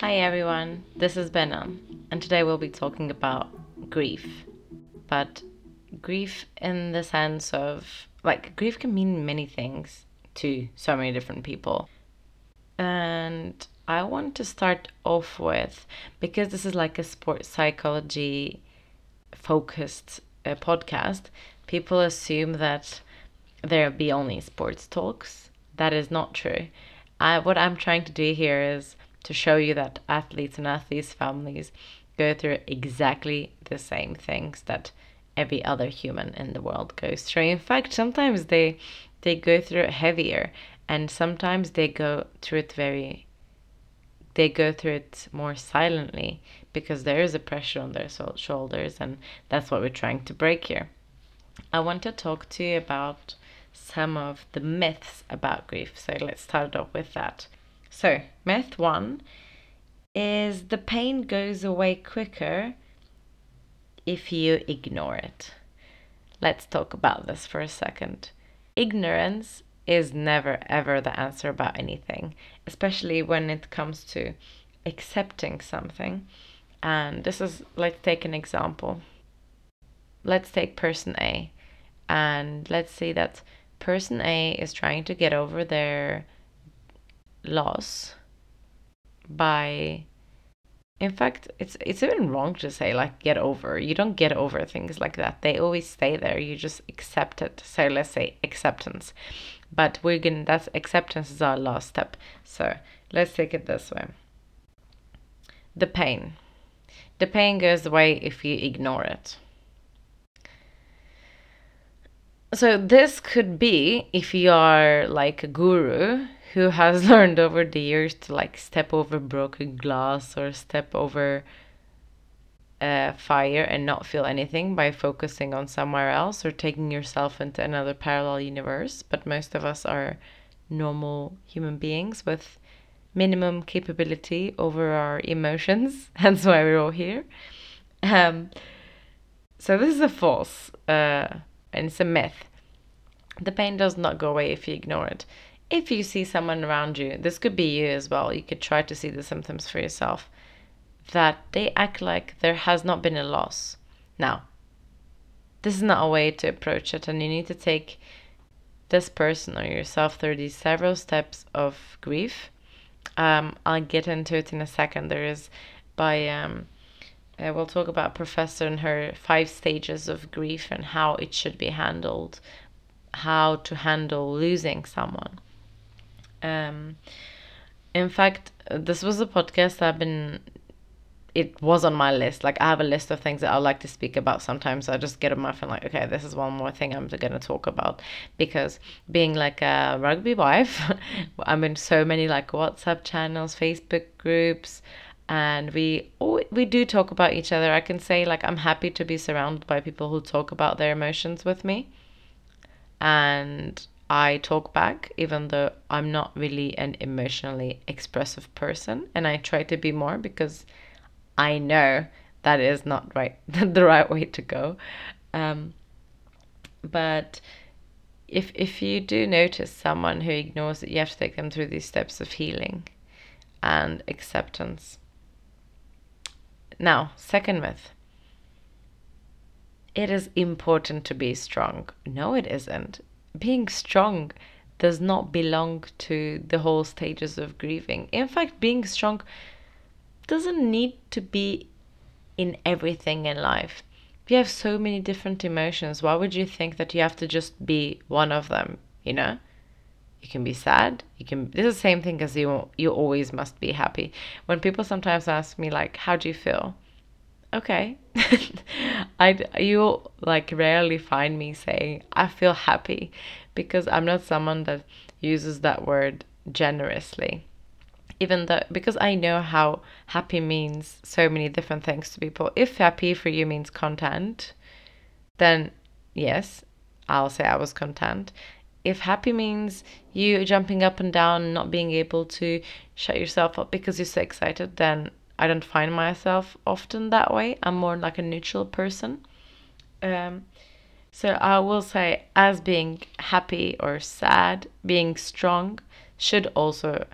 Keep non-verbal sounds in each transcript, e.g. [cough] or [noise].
Hi everyone, this is Benan, and today we'll be talking about grief. But grief in the sense of like grief can mean many things to so many different people. And I want to start off with because this is like a sports psychology focused uh, podcast, people assume that there'll be only sports talks. That is not true. I, what I'm trying to do here is to show you that athletes and athletes' families go through exactly the same things that every other human in the world goes through. In fact, sometimes they they go through it heavier, and sometimes they go through it very. They go through it more silently because there is a pressure on their shoulders, and that's what we're trying to break here. I want to talk to you about some of the myths about grief. So let's start off with that. So, myth one is the pain goes away quicker if you ignore it. Let's talk about this for a second. Ignorance is never ever the answer about anything, especially when it comes to accepting something. And this is, let's take an example. Let's take person A, and let's say that person A is trying to get over their loss by in fact it's it's even wrong to say like get over. You don't get over things like that. They always stay there. You just accept it. So let's say acceptance. But we're gonna that's acceptance is our last step. So let's take it this way. The pain. The pain goes away if you ignore it. So this could be if you are like a guru who has [laughs] learned over the years to like step over broken glass or step over uh, fire and not feel anything by focusing on somewhere else or taking yourself into another parallel universe. But most of us are normal human beings with minimum capability over our emotions. [laughs] Hence why we're all here. Um, so this is a false. Uh, and it's a myth. The pain does not go away if you ignore it. If you see someone around you, this could be you as well, you could try to see the symptoms for yourself, that they act like there has not been a loss. Now, this is not a way to approach it, and you need to take this person or yourself through these several steps of grief. Um, I'll get into it in a second. There is by um, uh, we'll talk about Professor and her five stages of grief and how it should be handled, how to handle losing someone. Um, in fact, this was a podcast I've been. It was on my list. Like I have a list of things that I like to speak about. Sometimes I just get my phone, like, okay, this is one more thing I'm going to talk about. Because being like a rugby wife, [laughs] I'm in so many like WhatsApp channels, Facebook groups and we oh, we do talk about each other. I can say like I'm happy to be surrounded by people who talk about their emotions with me, and I talk back even though I'm not really an emotionally expressive person, and I try to be more because I know that is not right [laughs] the right way to go. Um, but if if you do notice someone who ignores it, you have to take them through these steps of healing and acceptance now, second myth. It is important to be strong. No, it isn't. Being strong does not belong to the whole stages of grieving. In fact, being strong doesn't need to be in everything in life. You have so many different emotions. Why would you think that you have to just be one of them, you know? you can be sad you can this is the same thing as you you always must be happy when people sometimes ask me like how do you feel okay [laughs] i you like rarely find me saying i feel happy because i'm not someone that uses that word generously. Even though because i know how happy means so many different things to people. If happy for you means content then yes i'll say i was content. If happy means you jumping up and down not being able to shut yourself up because you're so excited, then I don't find myself often that way. I'm more like a neutral person. Um, so I will say, as being happy or sad, being strong should also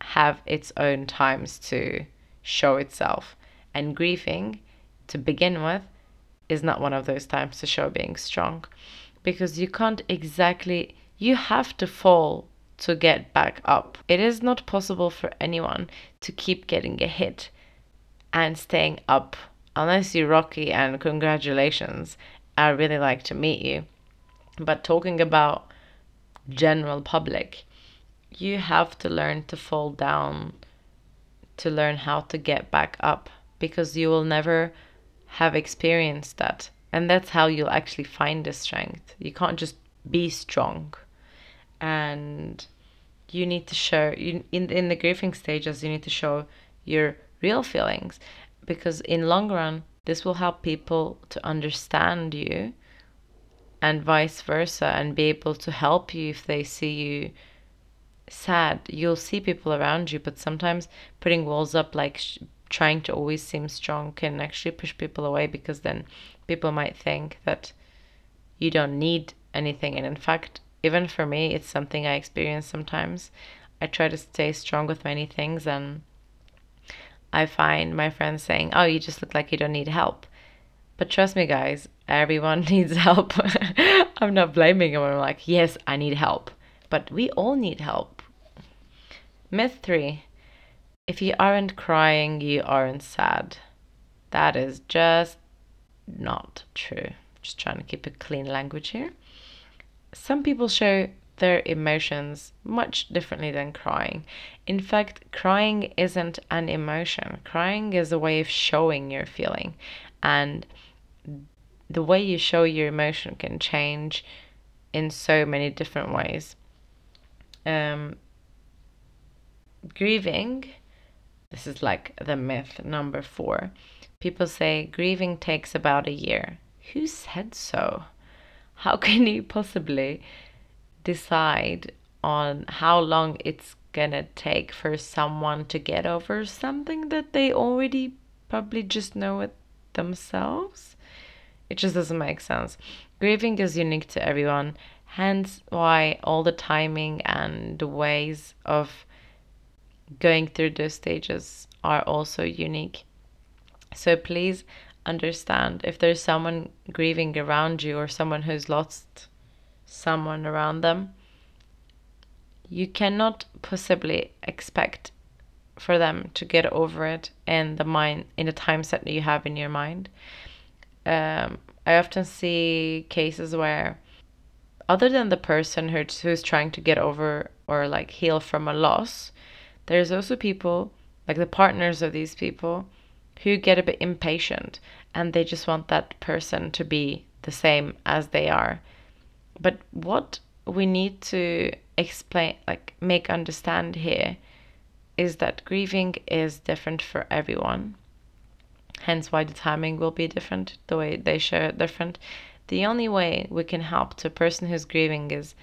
have its own times to show itself. And grieving, to begin with, is not one of those times to show being strong because you can't exactly, you have to fall to get back up. It is not possible for anyone to keep getting a hit and staying up unless you're Rocky and congratulations. I really like to meet you. But talking about general public, you have to learn to fall down to learn how to get back up because you will never have experienced that. And that's how you'll actually find the strength. You can't just be strong. And you need to show you in in the grieving stages you need to show your real feelings. Because in long run this will help people to understand you and vice versa and be able to help you if they see you sad. You'll see people around you but sometimes putting walls up like sh- trying to always seem strong can actually push people away because then people might think that you don't need anything. And in fact even for me it's something i experience sometimes i try to stay strong with many things and i find my friends saying oh you just look like you don't need help but trust me guys everyone [laughs] needs help [laughs] i'm not blaming them i'm like yes i need help but we all need help myth 3 if you aren't crying, you aren't sad. That is just not true. Just trying to keep a clean language here. Some people show their emotions much differently than crying. In fact, crying isn't an emotion, crying is a way of showing your feeling. And the way you show your emotion can change in so many different ways. Um, grieving this is like the myth number four. People say grieving takes about a year. Who said so? How [laughs] can you possibly decide on how long it's gonna take for someone to get over something that they already probably just know it themselves? It just doesn't make sense. Grieving is unique to everyone, hence why all the timing and the ways of going through those stages are also unique. So please understand if there's someone grieving around you or someone who's lost someone around them, you cannot possibly expect for them to get over it in the mind in the time set that you have in your mind. Um, I often see cases where other than the person who's, who's trying to get over or like heal from a loss, there's also people, like the partners of these people, who get a bit impatient and they just want that person to be the same as they are. But what we need to explain, like make understand here, is that grieving is different for everyone. Hence, why the timing will be different, the way they share it different. The only way we can help to a person who's grieving is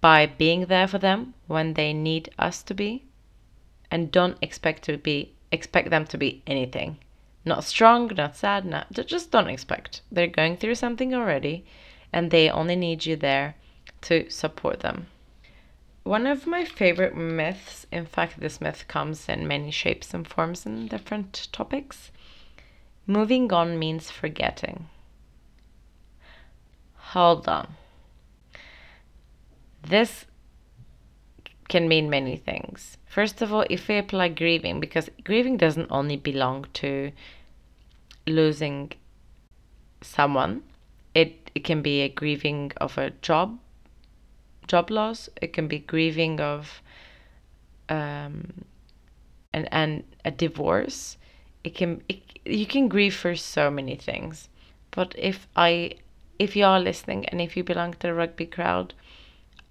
by being there for them when they need us to be and don't expect to be expect them to be anything. Not strong, not sad, not just don't expect. They're going through something already and they only need you there to support them. One of my favorite myths, in fact, this myth comes in many shapes and forms and different topics. Moving on means forgetting. Hold on. This can mean many things. First of all, if we apply grieving, because grieving doesn't only belong to losing someone, it, it can be a grieving of a job, job loss. It can be grieving of um, and and a divorce. It can it, you can grieve for so many things. But if I if you are listening and if you belong to the rugby crowd,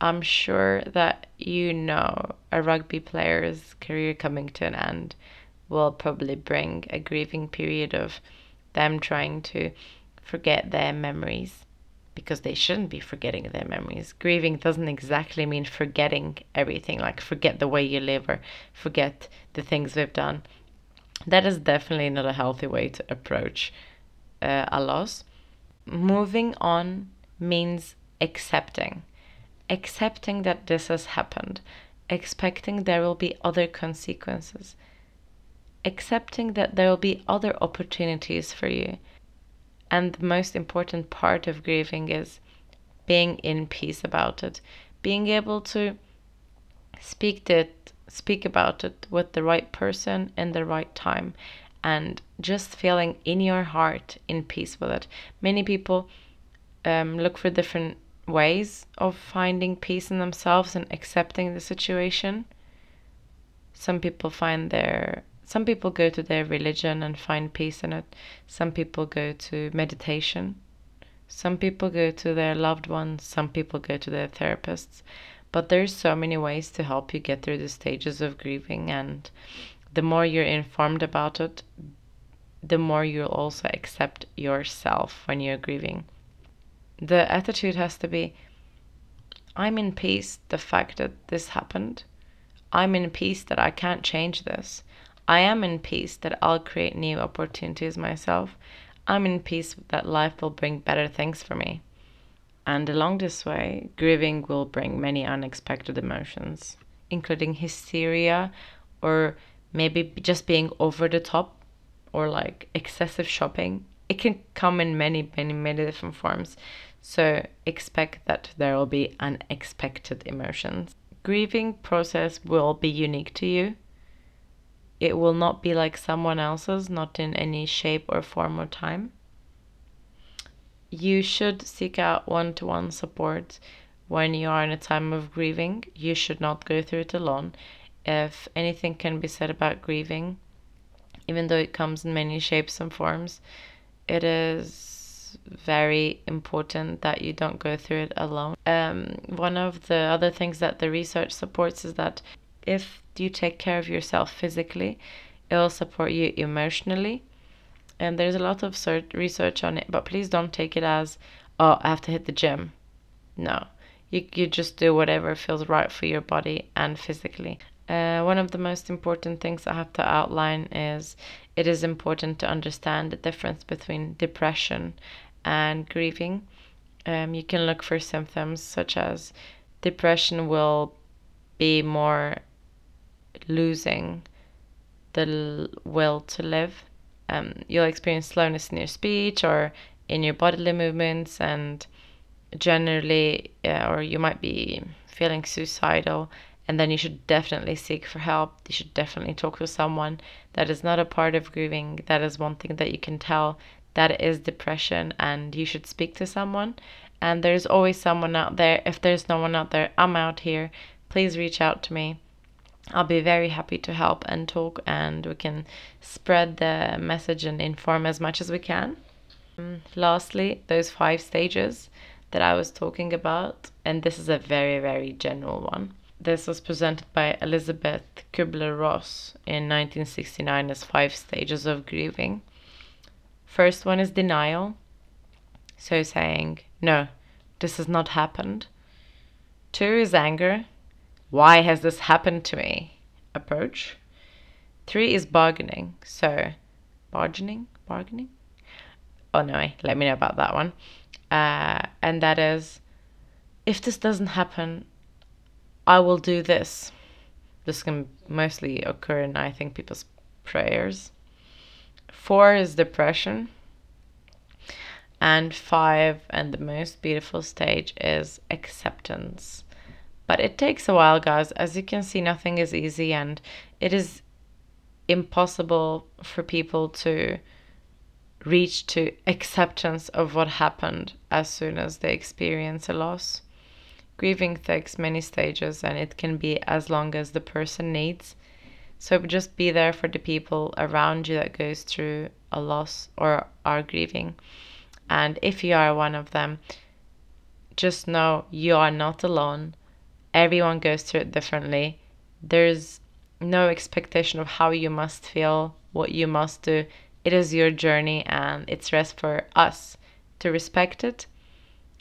I'm sure that you know a rugby player's career coming to an end will probably bring a grieving period of them trying to forget their memories because they shouldn't be forgetting their memories. Grieving doesn't exactly mean forgetting everything, like forget the way you live or forget the things we've done. That is definitely not a healthy way to approach uh, a loss. Moving on means accepting accepting that this has happened expecting there will be other consequences, accepting that there will be other opportunities for you. And the most important part of grieving is being in peace about it, being able to speak it, speak about it with the right person in the right time, and just feeling in your heart in peace with it. Many people um, look for different ways of finding peace in themselves and accepting the situation. Some people find their some people go to their religion and find peace in it. Some people go to meditation. Some people go to their loved ones. Some people go to their therapists. But there's so many ways to help you get through the stages of grieving and the more you're informed about it, the more you'll also accept yourself when you're grieving the attitude has to be I'm in peace the fact that this happened. I'm in peace that I can't change this. I am in peace that I'll create new opportunities myself. I'm in peace that life will bring better things for me. And along this way, grieving will bring many unexpected emotions, including hysteria or maybe just being over the top or like excessive shopping. It can come in many, many, many different forms. So expect that there will be unexpected emotions. Grieving process will be unique to you. It will not be like someone else's, not in any shape or form or time. You should seek out one to one support when you are in a time of grieving. You should not go through it alone. If anything can be said about grieving, even though it comes in many shapes and forms, it is very important that you don't go through it alone. Um, one of the other things that the research supports is that if you take care of yourself physically, it will support you emotionally. And there's a lot of research on it, but please don't take it as, oh, I have to hit the gym. No, you, you just do whatever feels right for your body and physically. Uh, one of the most important things I have to outline is it is important to understand the difference between depression and grieving. Um, you can look for symptoms such as depression will be more losing the will to live. Um, you'll experience slowness in your speech or in your bodily movements, and generally, uh, or you might be feeling suicidal. And then you should definitely seek for help. You should definitely talk to someone. That is not a part of grieving. That is one thing that you can tell that is depression and you should speak to someone. And there's always someone out there. If there's no one out there, I'm out here. Please reach out to me. I'll be very happy to help and talk, and we can spread the message and inform as much as we can. Um, lastly, those five stages that I was talking about, and this is a very, very general one. This was presented by Elizabeth Kubler Ross in 1969 as five stages of grieving. First one is denial. So saying, no, this has not happened. Two is anger. Why has this happened to me? Approach. Three is bargaining. So, bargaining? Bargaining? Oh no, let me know about that one. Uh, and that is, if this doesn't happen, I will do this. This can mostly occur in, I think, people's prayers. Four is depression. And five, and the most beautiful stage, is acceptance. But it takes a while, guys. As you can see, nothing is easy, and it is impossible for people to reach to acceptance of what happened as soon as they experience a loss. Grieving takes many stages and it can be as long as the person needs. So just be there for the people around you that goes through a loss or are grieving. And if you are one of them, just know you are not alone. Everyone goes through it differently. There's no expectation of how you must feel, what you must do. It is your journey and it's rest for us to respect it.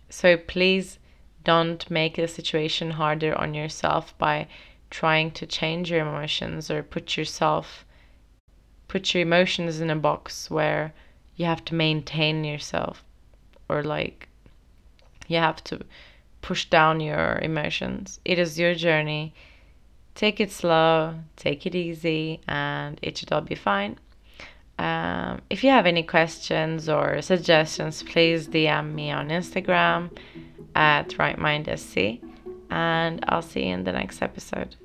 So please don't make the situation harder on yourself by trying to change your emotions or put yourself put your emotions in a box where you have to maintain yourself or like you have to push down your emotions. It is your journey. take it slow, take it easy, and it should all be fine. Um, if you have any questions or suggestions, please DM me on Instagram at rightmindsc, and I'll see you in the next episode.